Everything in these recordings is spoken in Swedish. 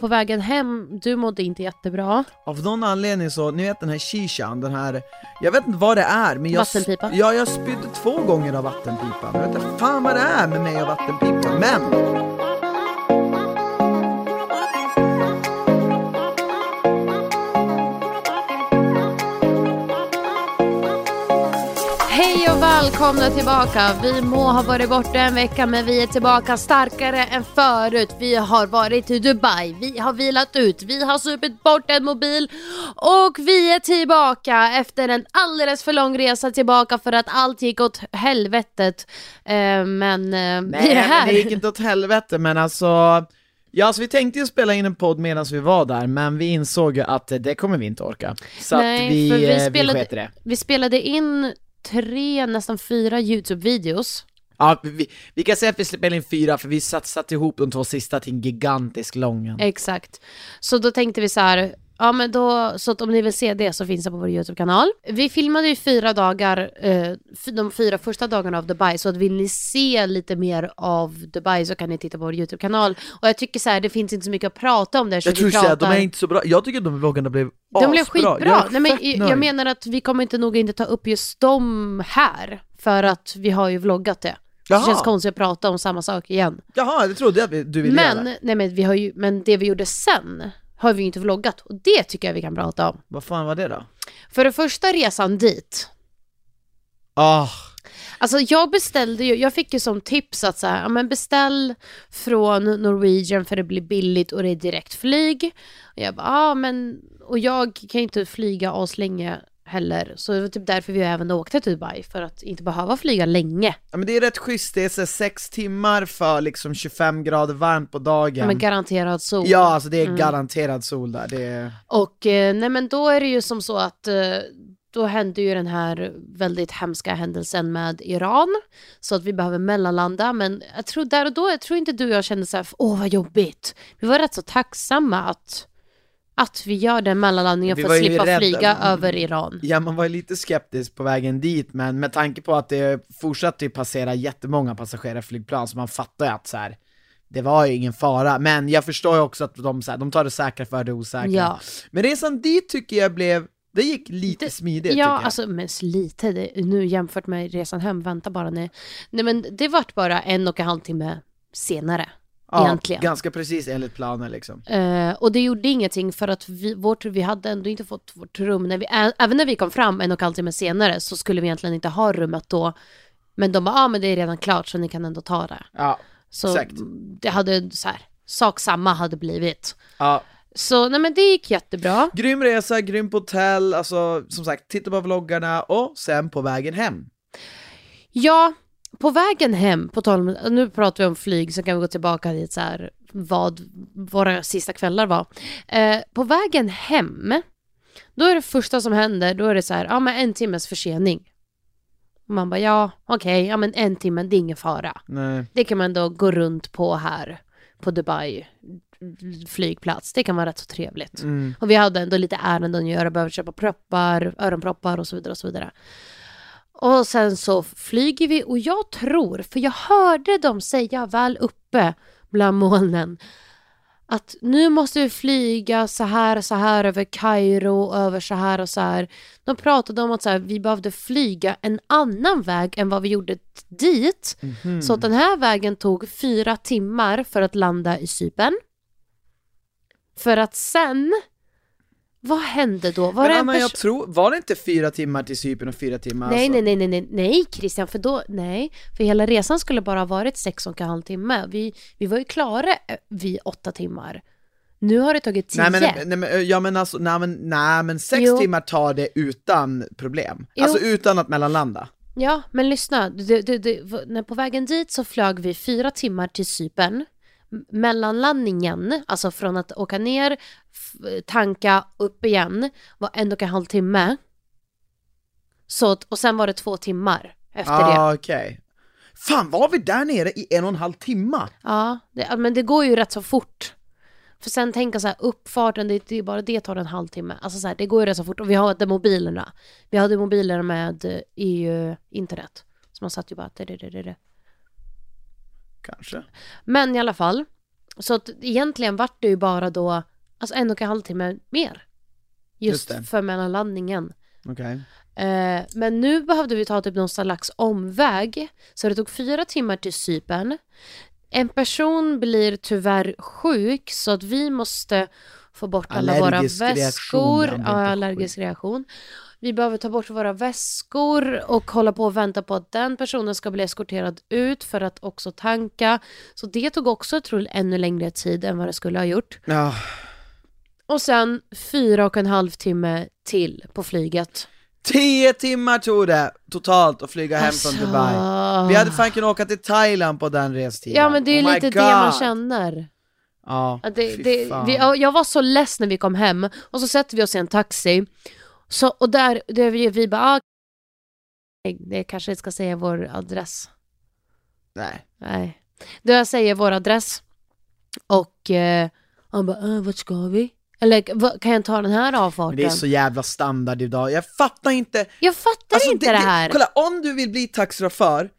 på vägen hem, du mådde inte jättebra. Av någon anledning så, ni vet den här shishan, den här, jag vet inte vad det är men jag, Vattenpipa? Ja, jag spydde två gånger av vattenpipan. Jag vet inte fan vad det är med mig och vattenpipan, men välkomna tillbaka! Vi må ha varit borta en vecka men vi är tillbaka starkare än förut. Vi har varit i Dubai, vi har vilat ut, vi har supit bort en mobil och vi är tillbaka efter en alldeles för lång resa tillbaka för att allt gick åt helvetet. Eh, men eh, vi Nej är här. men det gick inte åt helvete men alltså Ja alltså vi tänkte ju spela in en podd medan vi var där men vi insåg ju att eh, det kommer vi inte orka. Så Nej, att vi, för vi spelade- vi det. Vi spelade in tre, nästan fyra YouTube-videos. Ja, vi, vi kan säga att vi spelade in fyra för vi satt, satt ihop de två sista till en gigantisk lång. Exakt. Så då tänkte vi så här, ja men då, så att om ni vill se det så finns det på vår YouTube-kanal. Vi filmade ju fyra dagar, eh, de fyra första dagarna av Dubai, så att vill ni se lite mer av Dubai så kan ni titta på vår YouTube-kanal. Och jag tycker så här, det finns inte så mycket att prata om där, så Jag tror pratar... att de är inte så bra, jag tycker att de vloggarna blev De blev asbra. skitbra. Jag Nej, men jag, jag menar att vi kommer inte nog inte ta upp just dem här, för att vi har ju vloggat det. Jaha. Det känns konstigt att prata om samma sak igen. Jaha, det trodde jag att du ville Men, göra. nej, men, vi har ju, men det vi gjorde sen har vi ju inte vloggat och det tycker jag vi kan prata om. Vad fan var det då? För det första resan dit, Ah, alltså jag beställde ju, jag fick ju som tips att så här, ja, men beställ från Norwegian för det blir billigt och det är direktflyg. Och jag bara, ja men, och jag kan ju inte flyga aslänge heller, så det var typ därför vi även åkte till Dubai, för att inte behöva flyga länge. ja men det är rätt schysst, det är så här sex timmar för liksom 25 grader varmt på dagen. Ja, men garanterad sol. Ja, alltså det är Mm. garanterad sol där, det är... Och eh, nej men då är det ju som så att eh, då hände ju den här väldigt hemska händelsen med Iran. Så att vi behöver mellanlanda. Men jag tror där och då, jag tror inte du och jag kände så här, åh vad jobbigt. Vi var rätt så tacksamma att, att vi gör den mellanlandningen för att slippa rädda. flyga över Iran. Ja, man var ju lite skeptisk på vägen dit, men med tanke på att det fortsatte ju passera jättemånga passagerarflygplan, så man fattar ju att så här, det var ju ingen fara, men jag förstår ju också att de, så här, de tar det säkra för det osäkra. Ja, Men resan dit tycker jag blev, det gick lite Det- smidigt ja jag. alltså men lite det, nu jämfört med resan hem, vänta bara nej. Nej men det vart bara en och en halv timme senare. Ja, egentligen. Ganska precis enligt planen liksom. Eh, och det gjorde ingenting för att vi, vårt, vi hade ändå inte fått vårt rum. När vi, ä, även när vi kom fram en och en halv timme senare så skulle vi egentligen inte ha rummet då. Men de bara, ja ah, men det är redan klart så ni kan ändå ta det. Ja, Så Exakt. det hade så här, sak samma hade blivit. ja. Så nej men det gick jättebra. Grym resa, grymt hotell, alltså som sagt, titta på vloggarna och sen på vägen hem. Ja, på vägen hem, på tal nu pratar vi om flyg så kan vi gå tillbaka dit så här vad våra sista kvällar var. Eh, på vägen hem, då är det första som händer, då är det så här, ja men en timmes försening. Man bara, ja okej, ja men en timme, det är ingen fara. Nej. Det kan man då gå runt på här på Dubai flygplats. Det kan vara rätt så trevligt. Mm. Och vi hade ändå lite ärenden att göra, behöver köpa proppar, öronproppar och så vidare och så vidare. Och sen så flyger vi och jag tror, för jag hörde dem säga väl uppe bland molnen att nu måste vi flyga så här så här över Kairo, över så här och så här. De pratade om att så här, vi behövde flyga en annan väg än vad vi gjorde dit. Mhm. Så att den här vägen tog fyra timmar för att landa i Cypern. För att sen, vad hände då? Var Men det Anna, jag tror, var det inte fyra timmar till Cypern och fyra timmar Nej, alltså? nej, nej, nej, nej, Christian, för då, nej, för hela resan skulle bara ha varit sex och en halv timme. Vi, vi var ju klara eh, vid åtta timmar. Nu har det tagit tio. Nej men, nej, men, ja men alltså, nej men, nej, men sex Jo. timmar tar det utan problem. Jo. Alltså utan att mellanlanda. Ja, men lyssna. Det, det, det, när på vägen dit så flög vi fyra timmar till Cypern. Mellanlandningen, alltså från att åka ner, tanka, upp igen, var en och en halv timme. Så, och sen var det två timmar efter det. Ah, okej. Fan, var vi där nere i en och en halv timma? Ja, det, men det går ju rätt så fort. För sen tänka så här, uppfarten, det, det bara det tar en halvtimme. Alltså så här, det går ju rätt så fort. Och vi hade mobilerna. Vi hade mobiler med eh, EU-internet. Så man satt ju bara... Det, det, det, det. Kanske. Men i alla fall. Så att egentligen vart det ju bara då, alltså en och en halv timme mer. Just, Just för mellanlandningen. Okej. Eh, men nu behövde vi ta typ någon slags omväg. Så det tog fyra timmar till Cypern. En person blir tyvärr sjuk så att vi måste få bort alla våra Allergisk reaktion väskor. Ja, inte allergisk reaktion. Vi behöver ta bort våra väskor och hålla på och vänta på att den personen ska bli eskorterad ut för att också tanka. Så det tog också tror jag, ännu längre tid än vad det skulle ha gjort. Ja, Och sen fyra och en halv timme till på flyget. tio timmar tog det totalt att flyga hem från Dubai. Vi hade fan kunnat åka till Thailand på den restiden. Ja men det är oh lite det man God. känner. Ja, Det, det, vi, ja, jag var så less när vi kom hem och så sätter vi oss i en taxi. Så, och där, där vi, vi bara, ah, det kanske ska säga vår adress. Nej. Nej. Då jag säger vår adress och eh, han bara, äh, vart ska vi? Eller kan jag ta den här Men avfarten? det är så jävla standard idag, jag fattar inte Jag fattar Alltså, inte det, här. Kolla, om du vill bli taxichaufför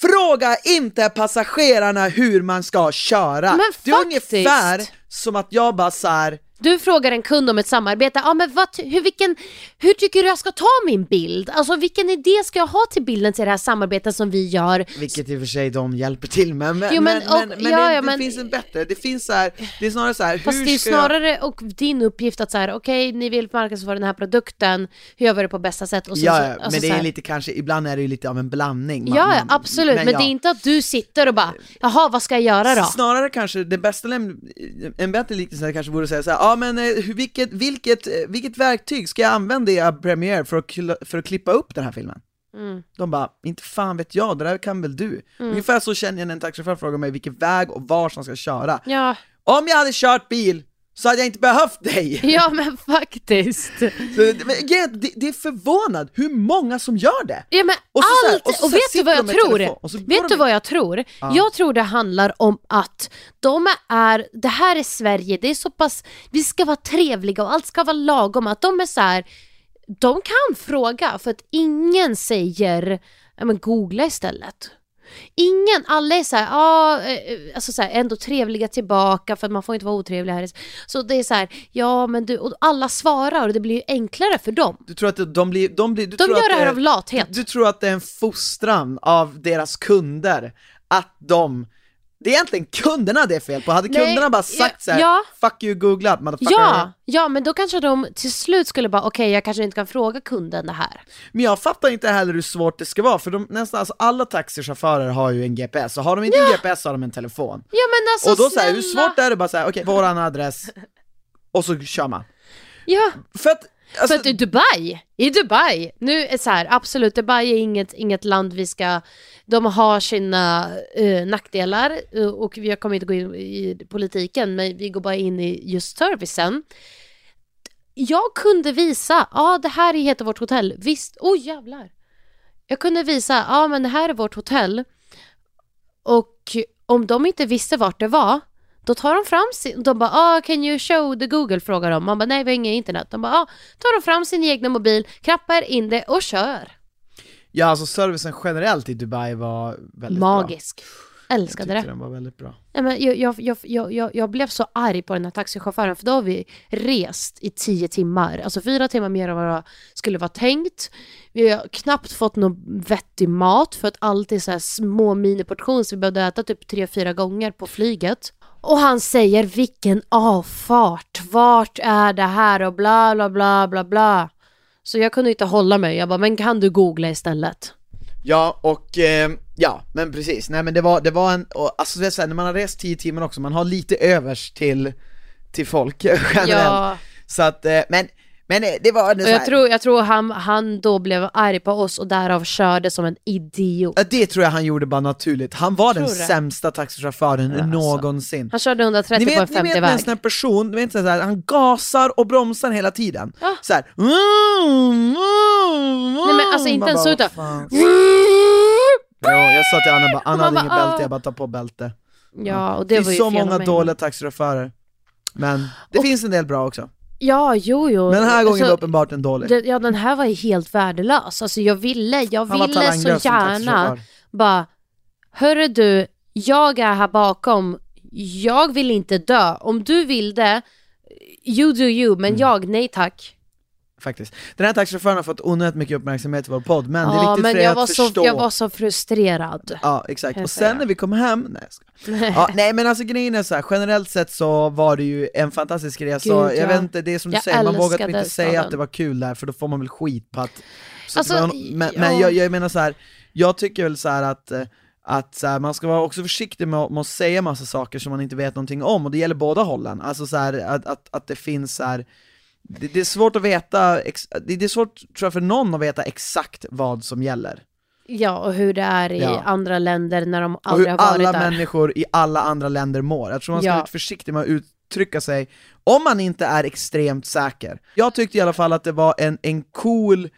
Fråga inte passagerarna hur man ska köra! Men det är faktiskt. ungefär som att jag bara så här. Du frågar en kund om ett samarbete, ja men vad, hur, vilken, hur tycker du jag ska ta min bild? Alltså vilken idé ska jag ha till bilden till det här samarbetet som vi gör? Vilket i och för sig de hjälper till med, men, Jo, men- men, och- men, men ja, det, ja, det men- finns en bättre, det finns så här, det är snarare så här, Fast hur det är ska jag... snarare och din uppgift att så här, okej ni vill marknadsföra den här produkten, hur gör vi det på bästa sätt? Och sen Ja, så, ja, alltså men det så är lite kanske, ibland är det ju lite av en blandning Man- Ja, man- absolut, men, ja. det är inte att du sitter och bara, jaha vad ska jag göra då? Snarare kanske, det bästa, en bättre liknelse kanske vore att säga så här, ja men eh, vilket, vilket, eh, vilket verktyg ska jag använda i Premiere för att, för att klippa upp den här filmen? Mm. De bara, inte fan vet jag, det där kan väl du? Ungefär så känner jag när en taxichaufför frågar mig vilken väg och var som ska köra. Ja, Om jag hade kört bil så hade jag inte behövt dig! ja men faktiskt. Så, det- men, det, det är förvånad hur många som gör det! Ja men Och så så här- allt, och och, vet du vad jag tror? Vet du vad jag tror? Jag tror det handlar om att de är, det här är Sverige, det är så pass, vi ska vara trevliga och allt ska vara lagom, att de är så här, de kan fråga för att ingen säger, ja men googla istället. Ingen, alla är såhär, ja, eh, alltså så här, ändå trevliga tillbaka för att man får inte vara otrevlig här. Så det är så här, ja men du, och alla svarar och det blir ju enklare för dem. Du tror att de- de blir, de blir, du De tror gör att det här är- av lathet. Du, du tror att det är en fostran av deras kunder, att de det är egentligen kunderna det är fel på, hade Nej, kunderna bara sagt ja, såhär ja. 'fuck you googlat motherfucker' Ja, ja, men då kanske de till slut skulle bara, okej jag kanske inte kan fråga kunden det här. Men jag fattar inte heller hur svårt det ska vara, för de, nästan alltså, alla taxichaufförer har ju en GPS, så har de inte en GPS så har de en telefon. Ja men alltså och då säger hur svårt är det bara säga okej, våran adress, och så kör man. Ja, För att, alltså, för att i Dubai, i Dubai, nu är så här, absolut Dubai är inget, inget land vi ska, de har sina uh, nackdelar eh, och jag kommer inte gå in i politiken men vi går bara in i just servicen. Jag kunde visa, ja ah, det här heter vårt hotell, visst, oj oh, jävlar. Jag kunde visa, ja ah, men det här är vårt hotell och om de inte visste vart det var då tar de fram sin, de bara ah, can you show the Google frågar de. Man bara nej vi har inget internet. De bara ah, tar de fram sin egna mobil, knappar in det och kör. ja alltså servicen generellt i Dubai var väldigt bra. Magisk. Älskade Jag det. den var väldigt bra. Nej, men jag, jag, jag, jag, jag blev så arg på den här taxichauffören för då har vi rest i tio timmar. Alltså fyra timmar mer än vad det skulle vara tänkt. Vi har knappt fått någon vettig mat för att allt är så här små miniportioner så vi behövde äta typ tre, fyra gånger på flyget. Och han säger vilken avfart, vart är det här och bla bla bla bla bla. Så jag kunde inte hålla mig, jag bara men kan du googla istället? Ja, och eh, ja, men precis, nej men det var, det var en, och, alltså det är så här, när man har rest 10 timmar också, man har lite övers till, till folk generellt. Ja. Så att, eh, men, men eh, det var det så jag tror, jag tror han, han då blev arg på oss och därav körde som en idiot. Ja, det tror jag han gjorde bara naturligt, han var den det. sämsta taxichauffören alltså. någonsin. Han körde 130 Ni på en vet, ni vet 50 med en sån här person, vet så här, han gasar och bromsar hela tiden. Ja. Så här. Nej men alltså inte ens bara, utan... Jo, jag sa till Anna bara, Anna hade inget bälte, "Ah." jag bara ta på bälte. Ja och det Det finns ju så många dåliga taxichaufförer. Men det Och- finns en del bra också. Ja, jo, jo. Men den här gången Alltså, var uppenbart en dålig. det, Ja, den här var ju helt värdelös. Alltså jag ville, jag Han var ville så talanglös som gärna taxichaufför. bara, hörru du, jag är här bakom, jag vill inte dö. Om du vill det, you do you, men Mm. jag, nej tack. Faktiskt. Den här taxichauffören har fått onödigt mycket uppmärksamhet i vår podd, men det är Ja, viktigt men för er jag att var, förstå. så, jag var så frustrerad. Ja, exakt. jag Och sen när vi kom hem, nej jag ja, Nej men alltså grejen är så här, generellt sett så var det ju en fantastisk resa, Gud, jag ja. vet inte, det är som du Jag säger, man vågar inte säga staden. att det var kul där för då får man väl skit på att... Så Alltså, man, men men ja. jag, jag menar så här, jag tycker väl så att eh, att så här, man ska vara också försiktig med, att- med att säga massa saker som man inte vet någonting om, och det gäller båda hållen. Alltså så här, att, att, att det finns så här, det, det är svårt att veta, det, är svårt tror jag för någon att veta exakt vad som gäller. Ja, och hur det är i Ja. andra länder när de aldrig har varit alla där. människor i alla andra länder mår. Jag tror man ska Ja. vara försiktig med att uttrycka sig om man inte är extremt säker. Jag tyckte i alla fall att det var en, en cool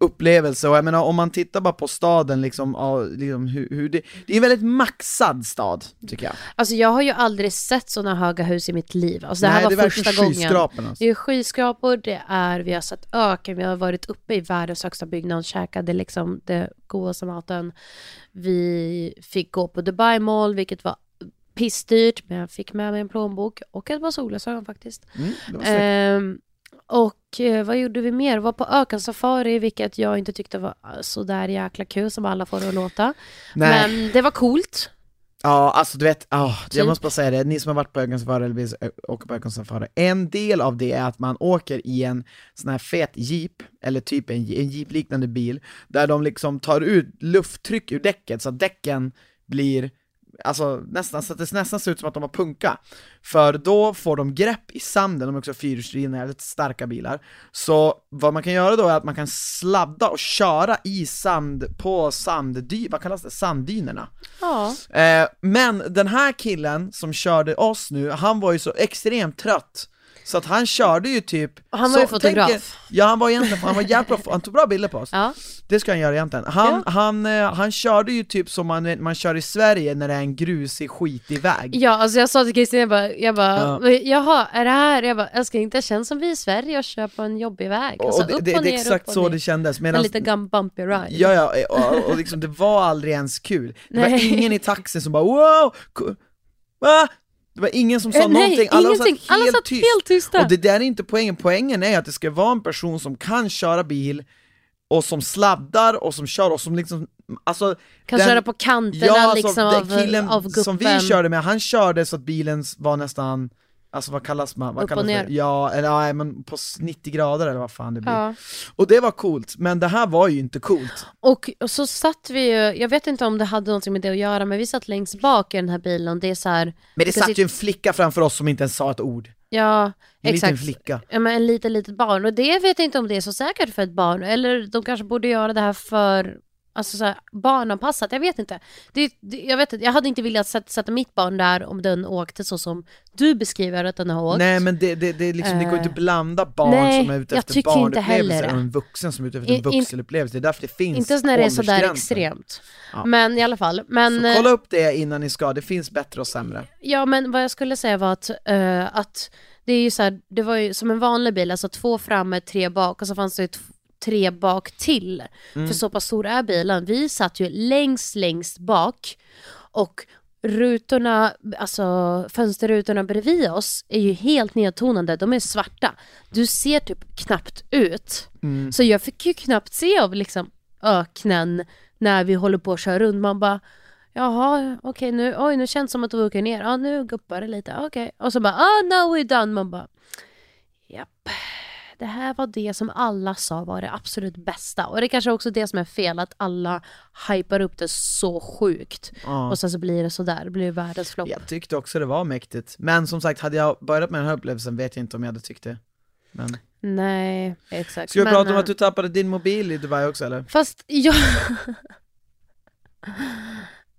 upplevelse, och jag menar om man tittar bara på staden liksom, ja, liksom hur, hur det, det är en väldigt maxad stad, tycker jag. Alltså jag har ju aldrig sett sådana höga hus i mitt liv. Alltså det här Nej, det är var verkligen första gången. alltså. Det är skyskrapor, det är, vi har sett öken, vi har varit uppe i världens högsta byggnad, käkade liksom det godaste maten. Vi fick gå på Dubai Mall, vilket var pissdyrt, men jag fick med mig en plånbok och ett par solglasögon faktiskt. Mm, och eh, vad gjorde vi mer? Var på ökensafari, vilket jag inte tyckte var så där jäkla kul som alla får det att låta. Nej. Men det var coolt. Ja, alltså du vet, ah, jag Typ. måste bara säga det, ni som har varit på ögonsafari eller vill ö- åka på ögonsafari, en del av det är att man åker i en sån här fet jeep, eller typ en, en jeep-liknande bil, där de liksom tar ut lufttryck ur däcket så att däcken blir Alltså nästan, så att det nästan ser ut som att de har punka. För då får de grepp i sanden, de är också fyrhjulsdrivna, väldigt starka bilar. Så vad man kan göra då är att man kan sladda och köra i sand, på sanddy, vad kallas det? Sanddynerna. Ja. Eh, men den här killen som körde oss nu, han var ju så extremt trött Så att han körde ju typ Han var ju så, fotograf. tänk Ja han var egentligen, han var jävligt bra, han tog bra bilder på oss Ja. Det ska han göra egentligen. Han, han, eh, han körde ju typ som man, man kör i Sverige när det är en grusig, skitig väg Ja, alltså jag sa till Kristin, jag bara, jag bara Ja. jaha, är det här, jag bara, älskling det känns som vi i Sverige och kör på en jobbig väg. Alltså, Och det, upp det, och det ner, är exakt upp och så ner. det kändes, En medan lite gum bumpy ride. Ja, ja, och, och liksom, det var aldrig ens kul. Det var Nej. ingen i taxin som bara wow, va? Det var ingen som sa Eh, nej, någonting, alla ingenting. satt helt Alla satt tyst. helt tysta. Och det där är inte poängen, poängen är att det ska vara en person som kan köra bil och som sladdar och som kör och som liksom, alltså Kan den- köra på kanterna Ja, liksom av, killen av guppen. som vi körde med, han körde så att bilen var nästan Alltså vad kallas man? Vad Upp och kallas ner. det? Ja, eller nej, men på s- 90 grader eller vad fan det blir. Ja. Och det var coolt, men det här var ju inte coolt. Och, och så satt vi ju, jag vet inte om det hade någonting med det att göra, men vi satt längst bak i den här bilen, det är så här, Men det satt ju en flicka framför oss som inte ens sa ett ord. ja, En liten exakt. flicka. Ja, men en liten, litet barn. Och det vet jag inte om det är så säkert för ett barn. Eller de kanske borde göra det här för alltså, så här, barnanpassat. Jag vet inte. Det, det, jag, vet inte. jag hade inte velat sätta, sätta mitt barn där om den åkte så som du beskriver att den har åkt. Nej men det, det, det, liksom, det går inte att blanda barn nej, som är ute efter barnupplevelser och en vuxen som är ute efter en vuxenupplevelse. Det är därför det finns inte ens när det är sådär extremt. Ja. Men i alla fall. Men, Så kolla upp det innan ni ska, det finns bättre och sämre. Ja men vad jag skulle säga var att, eh, att det är ju så här, det var ju som en vanlig bil, alltså två framme, tre bak och så fanns det ju t- tre bak till. Mm. För så pass stor är bilen. Vi satt ju längst, längst bak och rutorna, alltså fönsterrutorna bredvid oss är ju helt nedtonade, de är svarta. Du ser typ knappt ut. Mm. Så jag fick ju knappt se av liksom öknen när vi håller på att köra runt. Man bara Jaha, okej nu, oj nu känns det som att du åker ner, ja nu guppar det lite, okej. Och så bara, ah now we're done, man bara, japp. Det här var det som alla sa var det absolut bästa. Och det är kanske också det som är fel, att alla hypar upp det så sjukt. Ja. Och sen så blir det sådär, det blir världens flopp. Jag tyckte också det var mäktigt. Men som sagt, hade jag börjat med den här upplevelsen vet jag inte om jag hade tyckt det. Men... Nej, exakt. Ska vi prata om eh, att du tappade din mobil i Dubai också eller? Fast jag...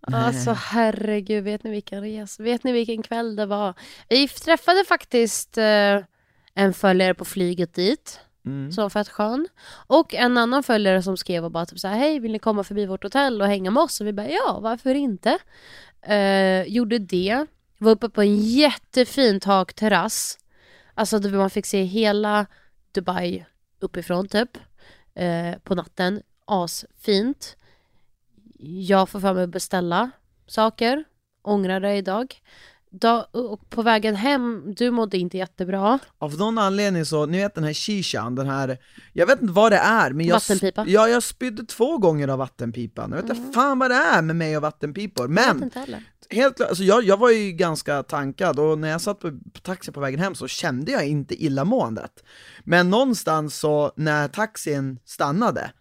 Alltså herregud, vet ni vilken resa? Vet ni vilken kväll det var? Vi träffade faktiskt eh, en följare på flyget dit, Mm. som fett skön. Och en annan följare som skrev och bara typ så här, hej vill ni komma förbi vårt hotell och hänga med oss? Och vi bara, ja varför inte? Eh, gjorde det, var uppe på en jättefin takterrass. Alltså där man fick se hela Dubai uppifrån typ. Eh, på natten, asfint. Jag får för mig att beställa saker, ångrar det idag. Då, och på vägen hem, du mådde inte jättebra. Av någon anledning så, ni vet den här shishan, den här, jag vet inte vad det är men jag, Vattenpipa? ja, jag spydde två gånger av vattenpipan, jag vet inte fan vad det är med mig och vattenpipor, Mm. Men helt klart, alltså jag, jag var ju ganska tankad och när jag satt på, på taxi på vägen hem så kände jag inte illamåendet. Men någonstans så, när taxin stannade,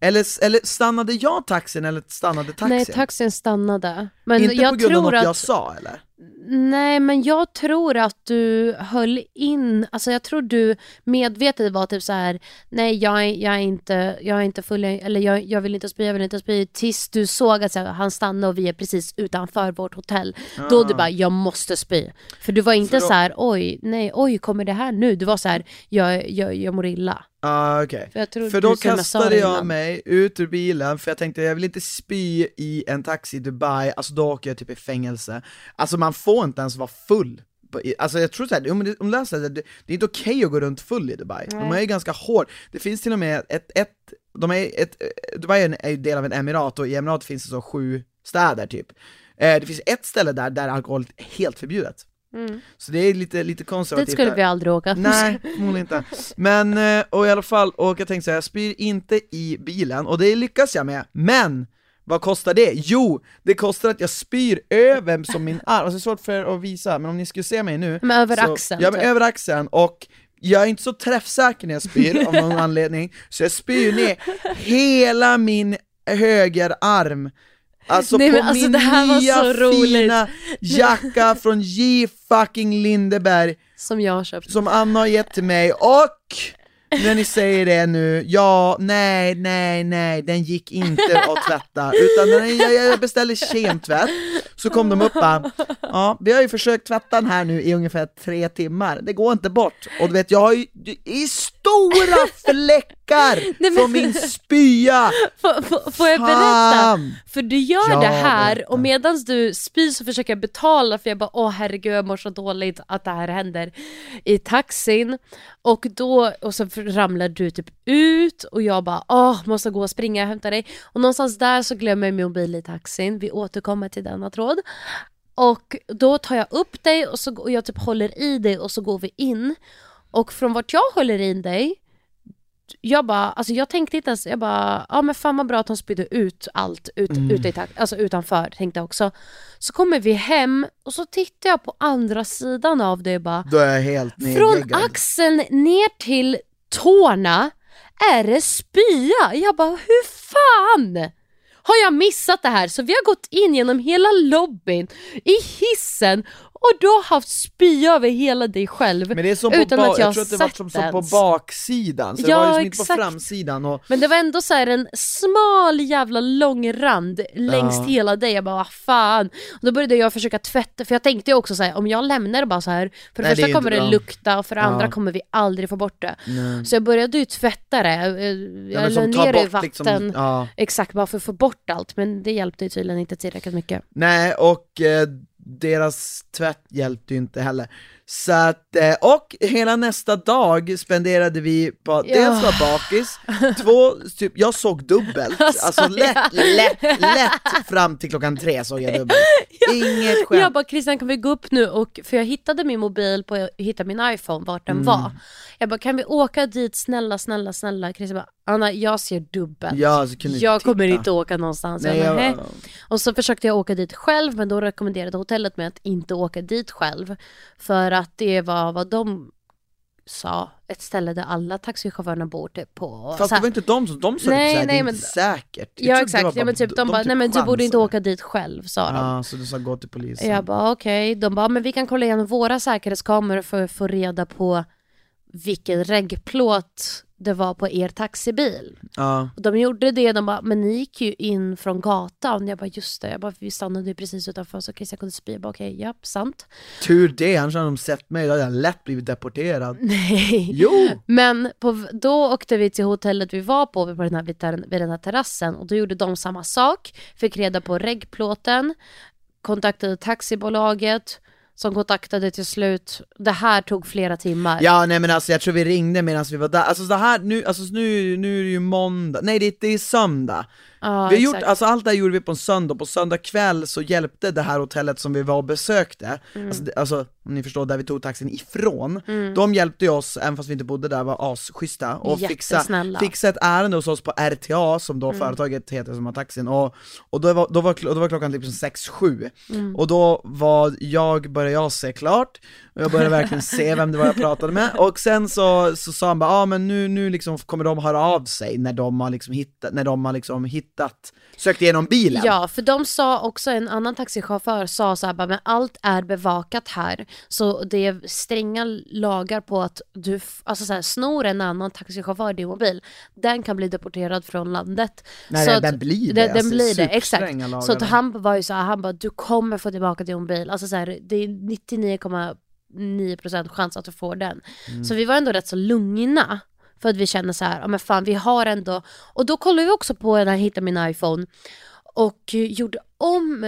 eller, eller stannade jag taxin eller stannade taxin? Nej, taxin stannade. Men inte på grund av något att... jag sa eller? Nej, men jag tror att du höll in, alltså jag tror du medvetet var typ så här, nej jag är, jag är inte, jag är inte full, eller jag, jag vill inte spy, jag vill inte spy, tills du såg att så här, han stannade och vi är precis utanför vårt hotell. Då du bara, jag måste spy. För du var inte För då- så här, oj, nej, oj, kommer det här nu? Du var så här, jag, jag, jag mår illa. Ah, okej. För, För då kastade jag innan. mig ut ur bilen, för jag tänkte jag vill inte spy i en taxi i Dubai, alltså då åker jag typ i fängelse. Alltså man får inte ens vara full. Alltså jag tror såhär, om det, om det, så det, det är inte okej att gå runt full i Dubai. De Nej. är ju ganska hård. Det finns till och med ett, ett de är ett, Dubai är ju del av en emirat och i emirat finns det så sju städer typ. Eh, det finns ett ställe där, där alkohol är helt förbjudet. Mm. Så det är lite, lite konservativt. Dit skulle där. vi aldrig åka. Nej, förmodligen inte. Men, eh, och i alla fall, och jag tänkte säga, jag spyr inte i bilen, och det lyckas jag med, men vad kostar det? Jo, det kostar att jag spyr över som min arm, alltså det är svårt för er att visa, men om ni skulle se mig nu Men över så, axeln, Ja, men typ. över axeln, och jag är inte så träffsäker när jag spyr av någon anledning, så jag spyr ner hela min högerarm Alltså Nej, på men alltså, min nya fina jacka från J fucking Lindeberg Som jag har köpt. som Anna har gett till mig och när ni säger det nu, ja, nej, nej, nej, den gick inte att tvätta, utan när jag, jag beställde kemtvätt, så kom de upp bara, ja, vi har ju försökt tvätta den här nu i ungefär tre timmar, det går inte bort, och du vet, jag har ju i stora fläckar men- från min spya! Får, jag berätta? För du gör Ja, det här och medan du spyr så försöker jag betala för jag bara åh herregud jag mår så dåligt att det här händer. I taxin och då och så ramlar du typ ut och jag bara åh måste gå och springa och hämta dig. Och någonstans där så glömmer jag min mobil i taxin, vi återkommer till denna tråd. Och då tar jag upp dig och, så, och jag typ håller i dig och så går vi in. Och från vart jag håller in dig jag bara, alltså jag tänkte inte ens, jag bara, ja men fan vad bra att hon spydde ut allt ut, ute i alltså utanför, tänkte jag också. Så kommer vi hem och så tittar jag på andra sidan av det bara, Då är jag helt från nedgeggad. axeln ner till tårna är det spya. Jag bara, hur fan? Har jag missat det här? Så vi har gått in genom hela lobbyn, i hissen och du har haft spya över hela dig själv Men det är som på utan ba- att jag, jag tror att det var som, som på baksidan, så det Ja, var liksom inte på framsidan och Men det var ändå så här en smal jävla lång rand längs Ja. hela dig. Jag bara, vad fan. Och då började jag försöka tvätta, för jag tänkte ju också så här, om jag lämnar det bara så här, för det Nej, det första ju kommer det bra. lukta och för det Ja. andra kommer vi aldrig få bort det. Nej. Så jag började ju tvätta det. Eh, Ja, Jag men la ner det i vatten. liksom, ja. Exakt, bara för att få bort allt. Men det hjälpte ju tydligen inte tillräckligt mycket. Nej, och eh, deras tvätt hjälpte ju inte heller. Så att, eh, och hela nästa dag spenderade vi på att Ja. dels vara bakis, två, typ, jag såg dubbelt, Alltså, alltså lätt, ja. lätt, lätt fram till klockan tre såg jag dubbelt. Inget skämt. Jag bara Christian kan vi gå upp nu och, för jag hittade min mobil på, hittade min iPhone vart Mm. den var. Jag bara kan vi åka dit snälla snälla snälla. Christian bara Anna jag ser dubbelt. Ja, så kunde jag titta. kommer inte åka någonstans. Nej, jag bara, jag? Och så försökte jag åka dit själv men då rekommenderade hotellet mig att inte åka dit själv. För att det var vad de sa, ett ställe där alla taxichaufförerna bor typ på. fast det var inte de som, de sa Nej, såhär, det nej, är men- inte säkert. Jag Ja det exakt, ja, bara- men typ, de, bara typ nej men du borde inte åka dit själv sa de. Ja, så du sa gå till polisen. Jag bara okej, de bara men vi kan kolla igenom våra säkerhetskameror för att få reda på vilken reggplåt det var på er taxibil. Ja. Och de gjorde det, de bara men ni gick ju in från gatan. Jag bara just det, jag bara, vi stannade ju precis utanför så Christian kunde spy. Jag bara okej, japp, sant. Tur det, annars hade de sett mig, då hade jag lätt blivit deporterad. Nej. Jo! Men på, då åkte vi till hotellet vi var på, på den här, vid, ter- vid den här terrassen och då gjorde de samma sak. Fick reda på reggplåten, kontaktade taxibolaget som kontaktade till slut. Det här tog flera timmar. Ja nej men alltså jag tror vi ringde medan vi var där, alltså så här, nu, alltså nu, nu är det ju måndag, nej det, det är söndag Ja, vi gjort, alltså allt det här gjorde vi på en söndag, på söndag kväll så hjälpte det här hotellet som vi var och besökte, Mm. alltså, alltså om ni förstår, där vi tog taxin ifrån, de hjälpte oss, även fast vi inte bodde där, var asschyssta och fixa, fixa ett ärende hos oss på RTA, som då företaget heter som har taxin, och, och då, var, då, var, då var klockan typ 6-7, och då var jag, började jag se klart, och jag började verkligen se vem det var jag pratade med, och sen så, så sa han bara, ja ah, men nu, nu liksom kommer de höra av sig när de har liksom hittat, när de har liksom hittat, sökt igenom bilen. Ja, för de sa också, en annan taxichaufför sa så här, bara, men allt är bevakat här. Så det är stränga lagar på att du, alltså så här, snor en annan taxichaufför din mobil, den kan bli deporterad från landet. Nej, så den- att- den blir det. Den, den Alltså, blir det, exakt. lagar Så att han var ju så här, han bara, du kommer få tillbaka din mobil. Alltså så här, det är 99,9% chans att du får den. Mm. Så vi var ändå rätt så lugna. För att vi känner så här, ja men fan vi har ändå, och då kollade vi också på när jag hittade min iPhone och gjorde om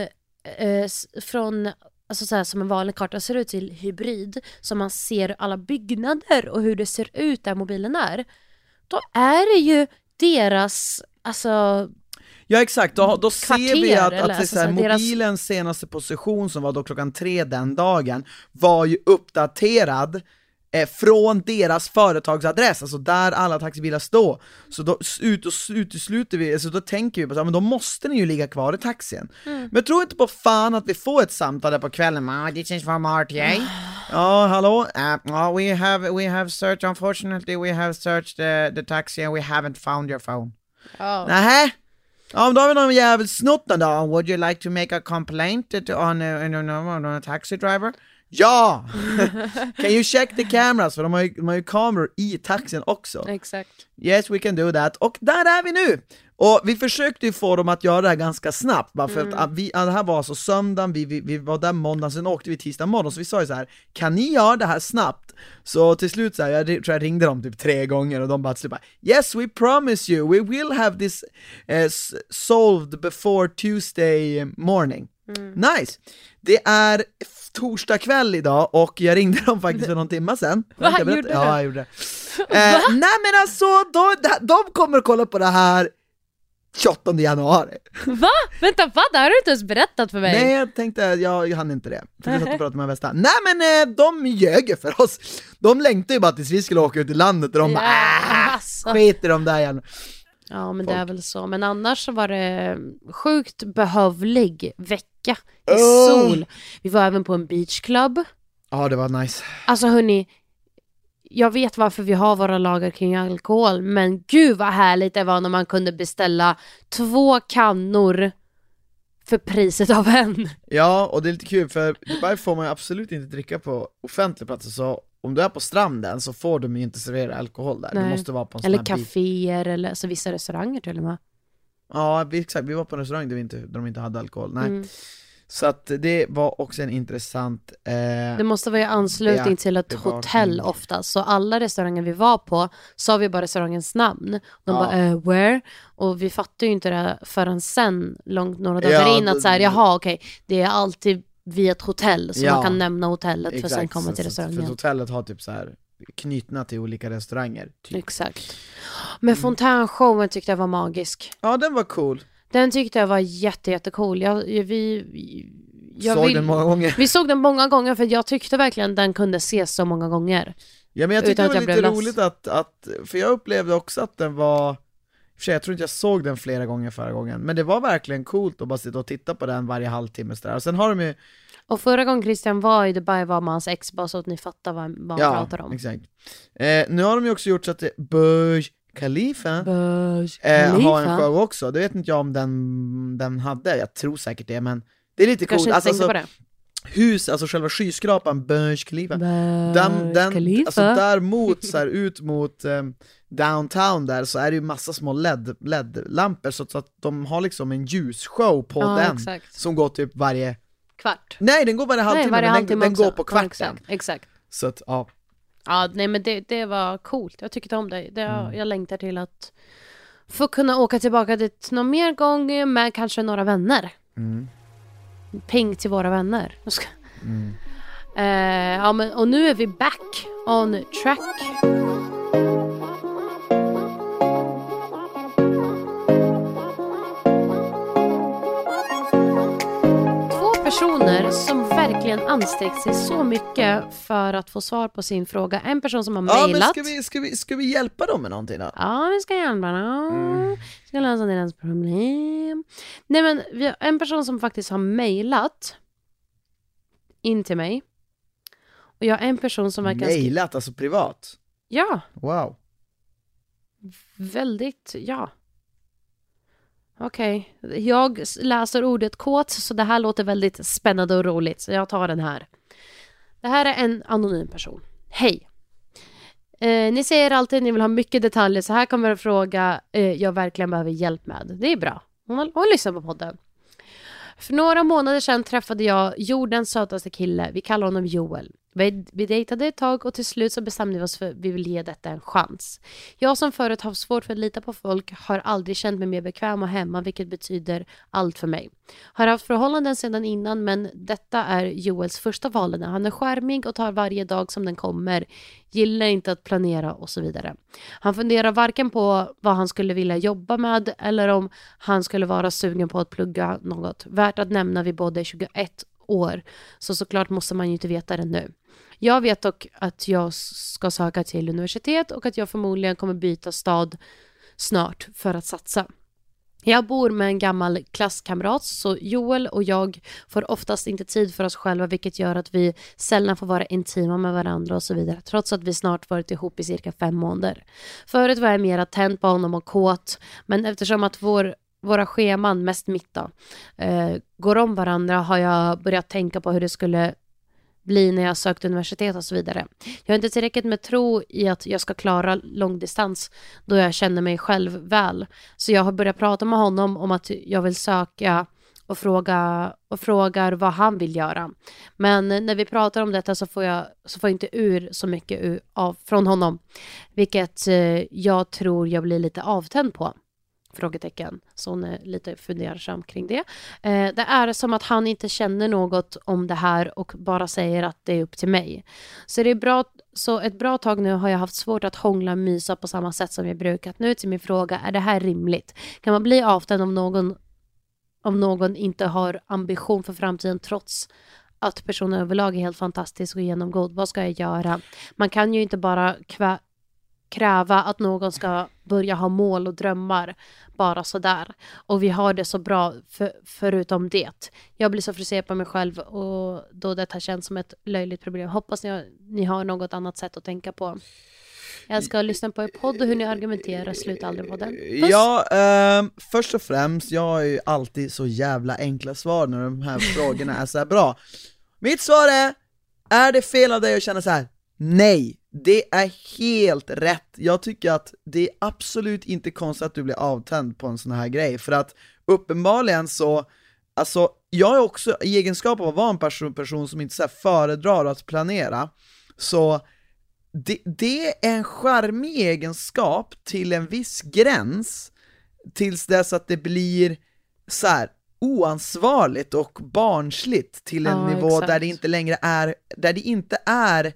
eh, från, alltså så här, som en vanlig karta ser ut till hybrid, så man ser alla byggnader och hur det ser ut där mobilen är. Då är det ju deras, alltså Ja exakt, då, då ser vi Kvarter, att, eller att det är alltså så här, här, deras- mobilens senaste position som var då klockan tre den dagen, var ju uppdaterad eh, från deras företagsadress, alltså där alla taxibilar står. Så då ut och utesluter vi, alltså då tänker vi på så men då måste ni ju ligga kvar i taxin. Mm. Men jag tror inte på fan att vi får ett samtal där på kvällen, ah, this is from RTA. Ja, hallå? Uh, we have, we have searched, unfortunately we have searched the, the taxi and we haven't found your phone. ja. Nähä? Ja, men då har vi någon jävel snott den då. Would you like to make a complaint to, on, a, on, a, on a taxi driver? Ja! can you check the cameras? För de har ju, de har ju kameror i taxin också. exakt. Yes, we can do that. Och där är vi nu! Och vi försökte ju få dem att göra det här ganska snabbt, bara för att ah, vi, det här var alltså söndagen, vi, vi, vi var där måndagen, sen åkte vi tisdag morgon, så vi sa ju så här: kan ni göra det här snabbt? Så till slut så här, jag tror jag ringde dem typ tre gånger och de bara slut bara Yes, we promise you, we will have this s- solved before Tuesday morning. Nice! Det är torsdag kväll idag och jag ringde dem faktiskt för någon timme sedan. Va, gjorde du? Ja, jag gjorde det. Eh, nej men alltså, de, de kommer att kolla på det här 28 januari. Va? Vänta, vad? Det här har du inte ens berättat för mig. Nej jag tänkte, jag, jag hann inte det. För vi satt och pratade med Västa. Nej men eh, de ljög för oss. De längtade ju bara tills vi skulle åka ut i landet och de bara Ja, äh, alltså. skit i de där jävla... Ja men det är väl så, men annars så var det sjukt behövlig vecka i Åh. sol. Vi var även på en beachclub. Ja det var nice. Alltså hörni, jag vet varför vi har våra lagar kring alkohol, men gud vad härligt det var när man kunde beställa två kannor för priset av en. Ja, och det är lite kul för Dubai får man absolut inte dricka på offentliga platser så om du är på stranden så får de ju inte servera alkohol där, Nej. måste vara på en Eller sån kaféer eller alltså, vissa restauranger till och med. Ja, vi, exakt, vi var på en restaurang där, vi inte, där de inte hade alkohol, nej. Mm. Så att det var också en intressant, eh, Det måste vara i anslutning Ja, till ett hotell oftast. Så alla restauranger vi var på sa vi bara restaurangens namn. De Ja. bara eh, where? Och vi fattade ju inte det förrän sen, långt några dagar Ja, in, att så här, jaha okej, det är alltid vid ett hotell så Ja. man kan nämna hotellet för sen komma så- till så- För restaurangen. hotellet har typ så här knutna till olika restauranger, typ. Exakt. Men fontänshowen tyckte jag var magisk. Ja den var cool, Den tyckte jag var jätte, jättecool. Jag, jag, vi, jag såg vill- den många gånger. Vi såg den många gånger för jag tyckte verkligen den kunde ses så många gånger. Ja men jag tyckte Utan det var jag lite blev less. roligt att, att, för jag upplevde också att den var för sig, jag tror inte jag såg den flera gånger förra gången, men det var verkligen coolt att bara sitta och titta på den varje halvtimme sådär. Och sen har de ju, Och förra gången Christian var i Dubai var med hans ex bara så att ni fattar vad, vad han ja pratar om. exakt. Eh, nu har de ju också gjort så att det, Burj Khalifa Burj eh, har en Khalifa. show också, det vet inte jag om den, den hade, jag tror säkert det men det är lite Kanske coolt, inte alltså, tänkte på det. Hus, alltså själva skyskrapan Burj Khalifa den, den, alltså där mot, så här, ut mot ehm, downtown där så är det ju massa små LED, LED-lampor så, så att de har liksom en ljusshow på ja, den exakt. som går typ varje, Kvart. nej den går varje halvtimme Nej, varje men halvtimme den, den går på Ja, kvarten. exakt, exakt. Så att ja, Ja, nej men det, det var coolt. Jag tyckte om det. det Mm. Jag längtar till att få kunna åka tillbaka dit någon mer gång med kanske några vänner. mm, Ping till våra vänner. Mm. Eh, ja, men, och nu är vi back on track. Personer som verkligen ansträngt sig så mycket för att få svar på sin fråga. En person som har Ja men mejlat. ska vi, ska, vi, ska vi hjälpa dem med någonting då? Ja, vi ska hjälpa dem. Mm. Ska lösa deras problem. Nej men, vi har en person som faktiskt har mejlat in till mig. Och jag har en person som verkar... Mailat, alltså privat? Ja, Wow. väldigt, ja. Okej, jag läser ordet kåt så det här låter väldigt spännande och roligt så jag tar den här. Det här är en anonym person. Hej! Eh, ni säger alltid att ni vill ha mycket detaljer så här kommer en fråga eh, jag verkligen behöver hjälp med. Det är bra. Hon, har- hon lyssnar på podden. För några månader sedan träffade jag jordens sötaste kille. Vi kallar honom Joel. Vi, vi dejtade ett tag och till slut så bestämde vi oss för att vi vill ge detta en chans. Jag som förut haft svårt för att lita på folk har aldrig känt mig mer bekväm och hemma vilket betyder allt för mig. Har haft förhållanden sedan innan men detta är Joels första förhållande. Han är skärmig och tar varje dag som den kommer. Gillar inte att planera och så vidare. Han funderar varken på vad han skulle vilja jobba med eller om han skulle vara sugen på att plugga något. Värt att nämna vi båda är 21 år så såklart måste man ju inte veta det nu. Jag vet dock att jag ska söka till universitet och att jag förmodligen kommer byta stad snart för att satsa. Jag bor med en gammal klasskamrat så Joel och jag får oftast inte tid för oss själva vilket gör att vi sällan får vara intima med varandra och så vidare trots att vi snart varit ihop i cirka fem månader. Förut var jag mer tänd på honom och kåt men eftersom att vår våra scheman, mest mitt då, eh, går om varandra har jag börjat tänka på hur det skulle bli när jag sökt universitet och så vidare. Jag har inte tillräckligt med tro i att jag ska klara långdistans då jag känner mig själv väl. Så jag har börjat prata med honom om att jag vill söka och, fråga, och frågar vad han vill göra. Men när vi pratar om detta så får jag, så får jag inte ur så mycket ur, av, från honom. Vilket eh, jag tror jag blir lite avtänd på. Frågetecken. Så hon är lite fundersam kring det. Eh, det är som att han inte känner något om det här och bara säger att det är upp till mig. Så, det är bra, så ett bra tag nu har jag haft svårt att hångla och mysa på samma sätt som jag brukat. Nu till min fråga, är det här rimligt? Kan man bli avtänd om någon, om någon inte har ambition för framtiden trots att personen överlag är helt fantastisk och genomgod? Vad ska jag göra? Man kan ju inte bara kvä kräva att någon ska börja ha mål och drömmar bara sådär. Och vi har det så bra för, förutom det. Jag blir så frustrerad på mig själv och då detta känns som ett löjligt problem. Hoppas ni har, ni har något annat sätt att tänka på. Jag ska lyssna på er podd och hur ni argumenterar. Sluta aldrig på den. Puss! Ja, ehm, först och främst, jag har ju alltid så jävla enkla svar när de här frågorna är så här bra. Mitt svar är, är det fel av dig att känna så här? Nej, det är helt rätt. Jag tycker att det är absolut inte konstigt att du blir avtänd på en sån här grej, för att uppenbarligen så, alltså, jag är också i egenskap av att vara en person, person som inte så föredrar att planera, så det, det är en charmig egenskap till en viss gräns, tills dess att det blir så här oansvarigt och barnsligt till en Ja, nivå exakt. där det inte längre är, där det inte är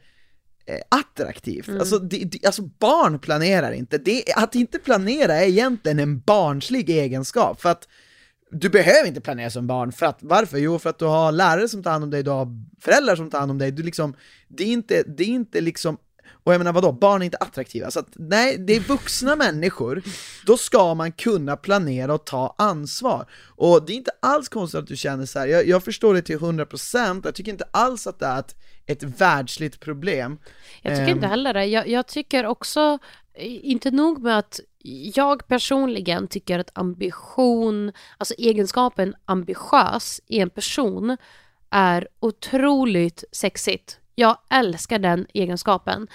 attraktivt. Mm. Alltså, det, det, alltså barn planerar inte, det, att inte planera är egentligen en barnslig egenskap, för att du behöver inte planera som barn, för att, varför? Jo, för att du har lärare som tar hand om dig, du har föräldrar som tar hand om dig, du liksom, det är inte, det är inte liksom och jag menar vadå, barn är inte attraktiva, så att nej, det är vuxna människor, då ska man kunna planera och ta ansvar. Och det är inte alls konstigt att du känner så här. jag, jag förstår det till 100%, jag tycker inte alls att det är ett, ett världsligt problem. Jag tycker Ehm. inte heller det. Jag, jag tycker också, inte nog med att jag personligen tycker att ambition, alltså egenskapen ambitiös i en person är otroligt sexigt. Jag älskar den egenskapen.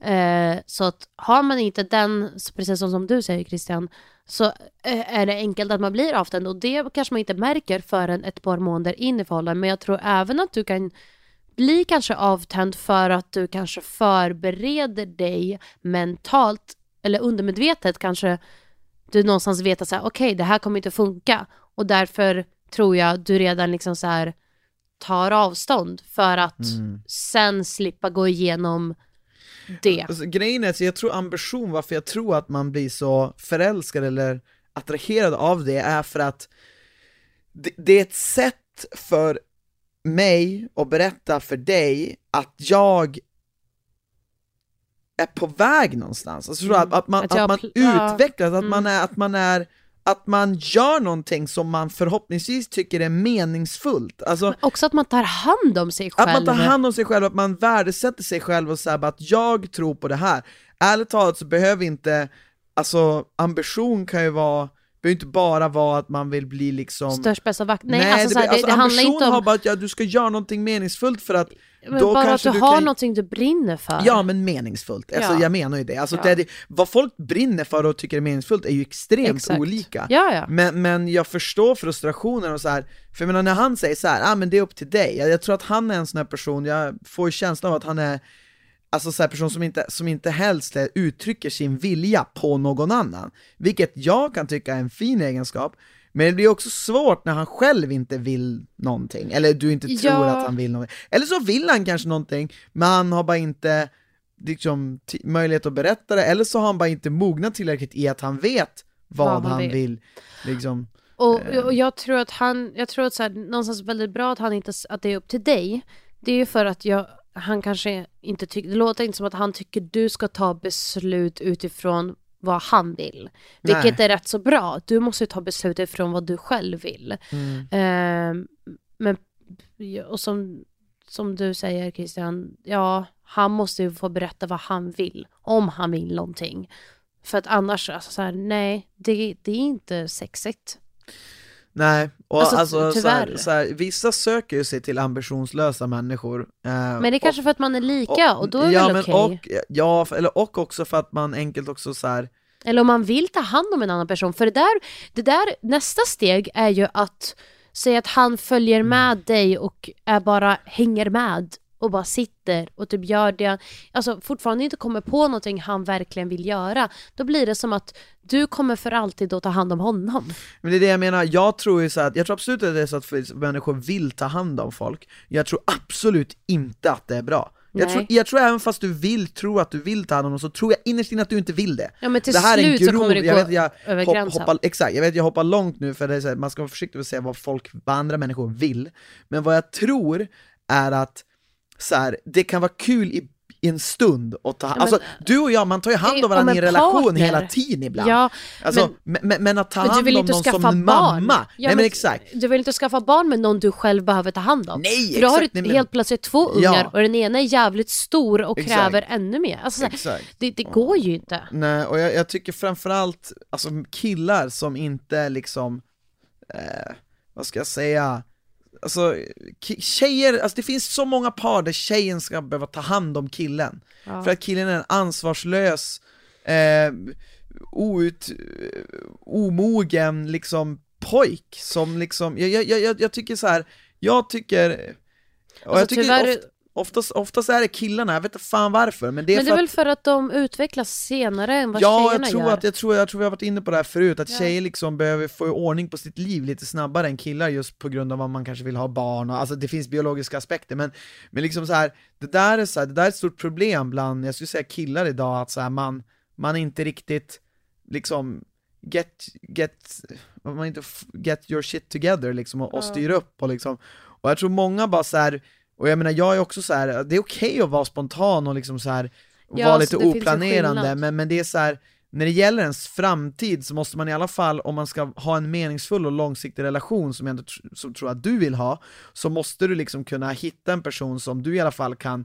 Eh, så att har man inte den, precis som, som du säger Christian, så eh, är det enkelt att man blir avtänd och det kanske man inte märker förrän ett par månader in i förhållandet. Men jag tror även att du kan bli kanske avtänd för att du kanske förbereder dig mentalt eller undermedvetet kanske du någonstans vet att så här, okej det här kommer inte funka och därför tror jag du redan liksom så här tar avstånd för att sen slippa gå igenom det. Alltså, grejen är, så jag tror ambition, varför jag tror att man blir så förälskad eller attraherad av det är för att det, det är ett sätt för mig och berätta för dig att jag är på väg någonstans. Alltså, mm. att, att man, Att att jag man utvecklas, att, Mm. man är, att man är att man gör någonting som man förhoppningsvis tycker är meningsfullt. Alltså, Också att man tar hand om sig själv. att man tar hand om sig själv, att man värdesätter sig själv och säger att jag tror på det här. Ärligt talat så behöver inte, alltså ambition kan ju vara, behöver inte bara vara att man vill bli liksom Störst bästa vakt. Nej, alltså, så här, det, alltså det handlar ambition inte har om... bara att ja, du ska göra någonting meningsfullt för att Men då bara att du, du har kan- någonting du brinner för. Ja men meningsfullt, alltså Ja. jag menar ju det. Alltså Ja. det, vad folk brinner för och tycker är meningsfullt är ju extremt Exakt. olika. Ja, ja. Men, men jag förstår frustrationen och så här. för jag menar när han säger så här, ah, men det är upp till dig, jag, jag tror att han är en sån här person, jag får ju känslan av att han är Alltså så här person som inte, som inte helst uttrycker sin vilja på någon annan, vilket jag kan tycka är en fin egenskap, men det blir också svårt när han själv inte vill någonting, eller du inte tror Ja. att han vill någonting. Eller så vill han kanske någonting, men han har bara inte liksom, möjlighet att berätta det, eller så har han bara inte mognat tillräckligt i att han vet vad, Vad han han vill. vill. Liksom. Och, Eh. och jag tror att han, jag tror att så här, någonstans väldigt bra att han inte, att det är upp till dig. Det är ju för att jag, han kanske inte tycker, det låter inte som att han tycker du ska ta beslut utifrån vad han vill. Vilket är rätt så bra. Du måste ta beslut utifrån vad du själv vill. Mm. Ehm, men, och som, som du säger Christian, ja, han måste ju få berätta vad han vill, om han vill någonting. För att annars, alltså så här, nej, det, det är inte sexigt. Nej, och Alltså, alltså, så här, så här, vissa söker ju sig till ambitionslösa människor. eh, Men det är kanske för att man är lika och, då är det ja, väl okej. och, ja, eller, och också för att man enkelt också så här, Eller om man vill ta hand om en annan person. För det där, det där, nästa steg är ju att säga att han följer med dig och är bara hänger med och bara sitter och typ gör det, alltså fortfarande inte kommer på någonting han verkligen vill göra. Då blir det som att du kommer för alltid att ta hand om honom. Men det är det jag menar, jag tror ju så att, jag tror absolut att det är så att människor vill ta hand om folk, jag tror absolut inte att det är bra. Jag tror, jag tror även fast du vill tro att du vill ta hand om dem, så tror jag innerst inne att du inte vill det. Ja men till det här är en slut så grov, kommer det jag gå vet, jag över hopp, gränsen. hoppar, exakt, jag vet jag hoppar långt nu för det är så här, man ska vara försiktig med att säga vad folk, vad andra människor vill. Men vad jag tror är att så här, det kan vara kul i, en stund att ta men- alltså du och jag, man tar ju hand om varandra i en relation partner. hela tiden ibland. Ja, Alltså, men, men, men att ta men hand om någon som barn. mamma, Ja, nej men exakt. Du vill inte skaffa barn med någon du själv behöver ta hand om. Nej, För då har du exakt, nej, men- helt plötsligt två ungar Ja. och den ena är jävligt stor och Exakt. kräver ännu mer. Alltså, Exakt. det, det går ju inte. Nej, och jag, jag tycker framförallt, alltså killar som inte liksom, eh, vad ska jag säga, alltså tjejer, alltså det finns så många par där tjejen ska behöva ta hand om killen. Ja. För att killen är en ansvarslös, eh, out, omogen liksom pojk som liksom, jag, jag, jag, jag tycker så här. jag tycker, och Alltså, jag tycker tyvärr- oft, oftast, oftast är det killarna, jag vet inte fan varför, men det är Men det för är att väl för att de utvecklas senare än vad Ja, tjejerna jag tror, gör. att, jag, tror, jag tror vi har varit inne på det här förut, att Ja. tjejer liksom behöver få ordning på sitt liv lite snabbare än killar just på grund av att man kanske vill ha barn, och, alltså det finns biologiska aspekter, men, men liksom så här, det där är så här, det där är ett stort problem bland, jag skulle säga killar idag, att så här, man, man inte riktigt liksom get, get, man inte get your shit together liksom och, och styr upp och liksom, och jag tror många bara så här och jag menar jag är också så här, det är okej att vara spontan och liksom så här och Ja, vara lite en oplanerande, men, men det är så här när det gäller ens framtid så måste man i alla fall, om man ska ha en meningsfull och långsiktig relation som jag ändå som tror att du vill ha, så måste du liksom kunna hitta en person som du i alla fall kan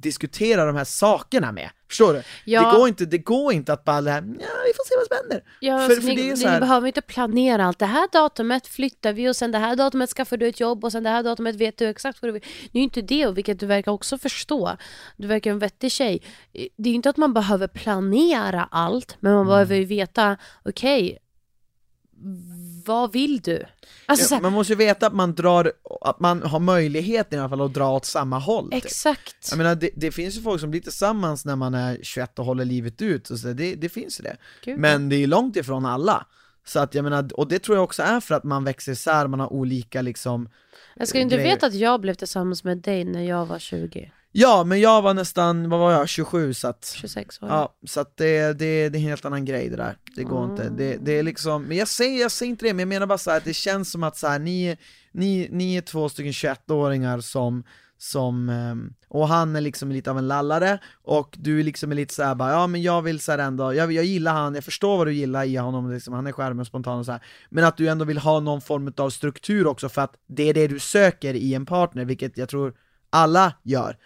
diskutera de här sakerna med. Förstår du? Ja. Det, går inte, det går inte att bara, ja vi får se vad som händer. Ja, För- för, för ni, det är så ni här- behöver inte planera allt. Det här datumet flyttar vi och sen det här datumet skaffar du ett jobb och sen det här datumet vet du exakt vad du vill. Det är ju inte det, och vilket du verkar också förstå. Du verkar en vettig tjej. Det är ju inte att man behöver planera allt, men man Mm. behöver ju veta, okej, vad vill du? Alltså, så Ja, man måste ju veta att man drar, att man har möjligheten i alla fall att dra åt samma håll. typ. exakt. Jag menar, det, det finns ju folk som blir tillsammans när man är 21 och håller livet ut, och så det, det finns ju det. Gud, Men det är långt ifrån alla. Så att jag menar, och det tror jag också är för att man växer isär, man har olika liksom Jag ska inte veta att jag blev tillsammans med dig när jag var 20. Ja, men jag var nästan, vad var jag, 27 så att 26 år. Ja, så att det, det, det är en helt annan grej det där, det går inte, det, det är liksom, men jag säger, jag säger inte det, men jag menar bara så här, att det känns som att så här, ni, ni, ni är två stycken 21-åringar som, som, ehm, och han är liksom lite av en lallare, och du är liksom lite såhär bara, ja men jag vill så här ändå, jag, jag gillar han, jag förstår vad du gillar i honom, liksom, han är skärmen och spontan och så här. men att du ändå vill ha någon form av struktur också för att det är det du söker i en partner, vilket jag tror alla gör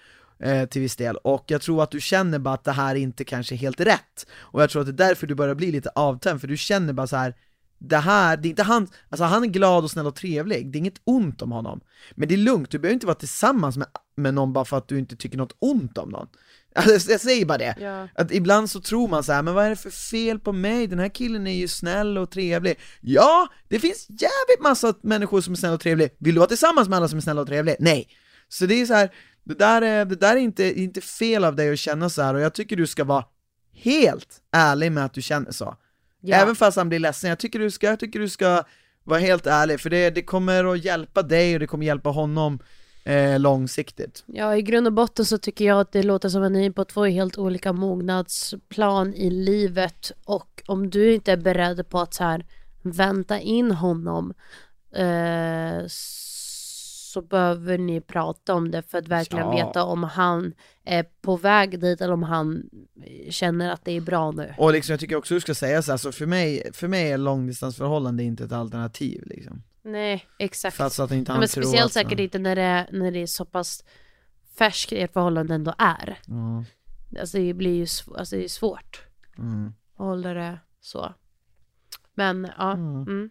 eh, till viss del, och jag tror att du känner bara att det här inte kanske är helt rätt, och jag tror att det är därför du börjar bli lite avtänd, för du känner bara så här det här, det är inte han, alltså han är glad och snäll och trevlig, det är inget ont om honom. Men det är lugnt, du behöver inte vara tillsammans med, med någon bara för att du inte tycker något ont om någon. Alltså, jag säger bara det, Ja. att ibland så tror man så här, men vad är det för fel på mig? Den här killen är ju snäll och trevlig. Ja, det finns jävligt massa människor som är snälla och trevliga. Vill du vara tillsammans med alla som är snälla och trevliga? Nej. Så det är så här, det där är, det där är inte, inte fel av dig att känna så här och jag tycker du ska vara helt ärlig med att du känner så. Ja. Även fast han blir ledsen, jag tycker du ska, jag tycker du ska vara helt ärlig, för det, det kommer att hjälpa dig och det kommer hjälpa honom eh, långsiktigt. Ja, i grund och botten så tycker jag att det låter som att ni är på två helt olika mognadsplan i livet och om du inte är beredd på att så här vänta in honom eh, så behöver ni prata om det för att verkligen Ja. veta om han är på väg dit eller om han känner att det är bra nu. Och liksom, jag tycker också du ska säga så här, så för mig, för mig är långdistansförhållande inte ett alternativ liksom. Nej, exakt. För att, inte men speciellt säkert inte när det, när det är så pass färskt ert förhållande ändå är. Ja, Alltså det blir ju alltså, det är svårt mm. att hålla det så. Men ja, mm.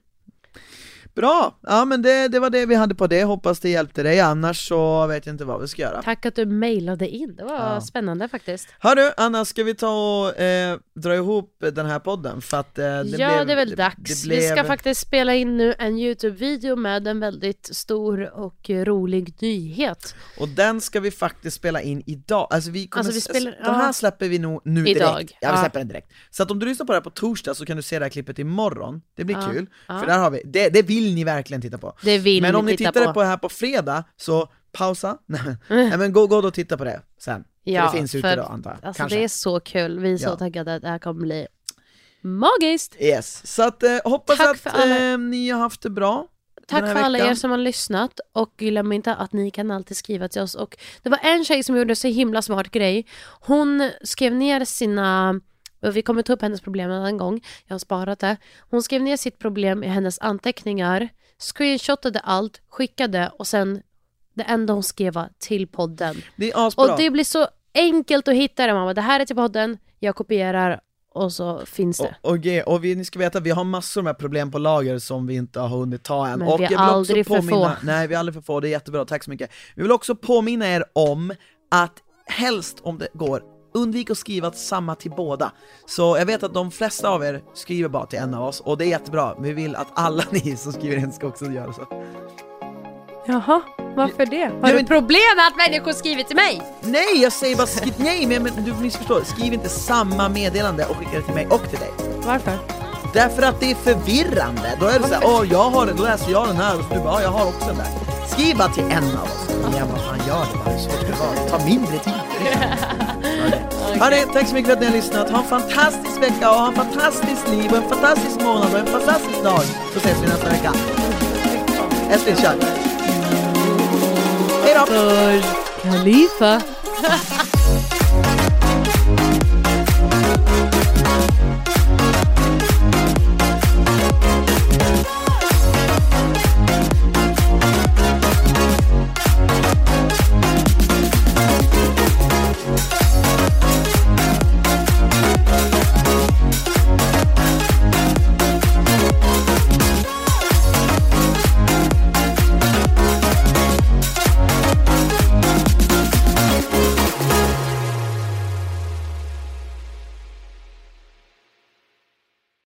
Bra! Ja men det, det var det vi hade på det, hoppas det hjälpte dig, annars så vet jag inte vad vi ska göra. tack att du mejlade in. Det var Ja. spännande faktiskt. Hörru, Anna, ska vi ta och eh, dra ihop den här podden? För att eh, det ja, blev, det är väl dags. det Vi ska blev- faktiskt spela in nu en YouTube-video med en väldigt stor och rolig nyhet. Och den ska vi faktiskt spela in idag, alltså vi kommer, Alltså, vi spelar- den här ja. släpper vi nog nu Idag, direkt, ja vi släpper den direkt. Så att om du lyssnar på det här på torsdag så kan du se det här klippet imorgon, det blir Ja, kul, för där har vi, det, det vill ni verkligen titta på. Det vill Men om ni titta tittar på. på det här på fredag, så pausa, nej men gå, gå då och titta på det sen. Ja, för det finns ute då antar jag, Alltså kanske. det är så kul. Vi är så Ja. taggade att det här kommer bli magiskt. Yes, så att eh, hoppas Tack att eh, ni har haft det bra Tack för alla veckan. er som har lyssnat och glöm inte att ni kan alltid skriva till oss. Och det var en tjej som gjorde så himla smart grej. Hon skrev ner sina, och vi kommer ta upp hennes problem en annan gång, jag har sparat det. Hon skrev ner sitt problem i hennes anteckningar, screenshotade allt, skickade och sen det enda hon skrev var till podden. Det är asbra. Och det blir så enkelt att hitta det. Bara, det här är till podden, jag kopierar och så finns det. Och, ge- och vi, ni ska veta att vi har massor med problem på lager som vi inte har hunnit ta än. Men och vi är aldrig för påminna, få. Nej, vi är aldrig för få, det är jättebra, tack så mycket. Vi vill också påminna er om att helst om det går, undvik att skriva samma till båda. Så jag vet att de flesta av er skriver bara till en av oss, och det är jättebra. Vi vill att alla ni som skriver in ska också göra så. Jaha, varför det? Har Ja, du men- problem med att människor skriver till mig? Nej, jag säger bara skriv, nej men, men du missförstår, skriv inte samma meddelande och skicka det till mig och till dig. Varför? Därför att det är förvirrande. Då är det såhär, åh jag har den, då läser jag den här och så du bara, ja jag har också den där. Skriv bara till en av oss. Ja vad fan gör det bara, så det vara. Ta mindre tid. Okay. Hörni, tack så mycket för att ni har lyssnat. Ha en fantastisk vecka och ha en fantastisk liv och en fantastisk månad och en fantastisk dag. Så ses vi nästa vecka. Älskling, kör! Hejdå! Khalifa.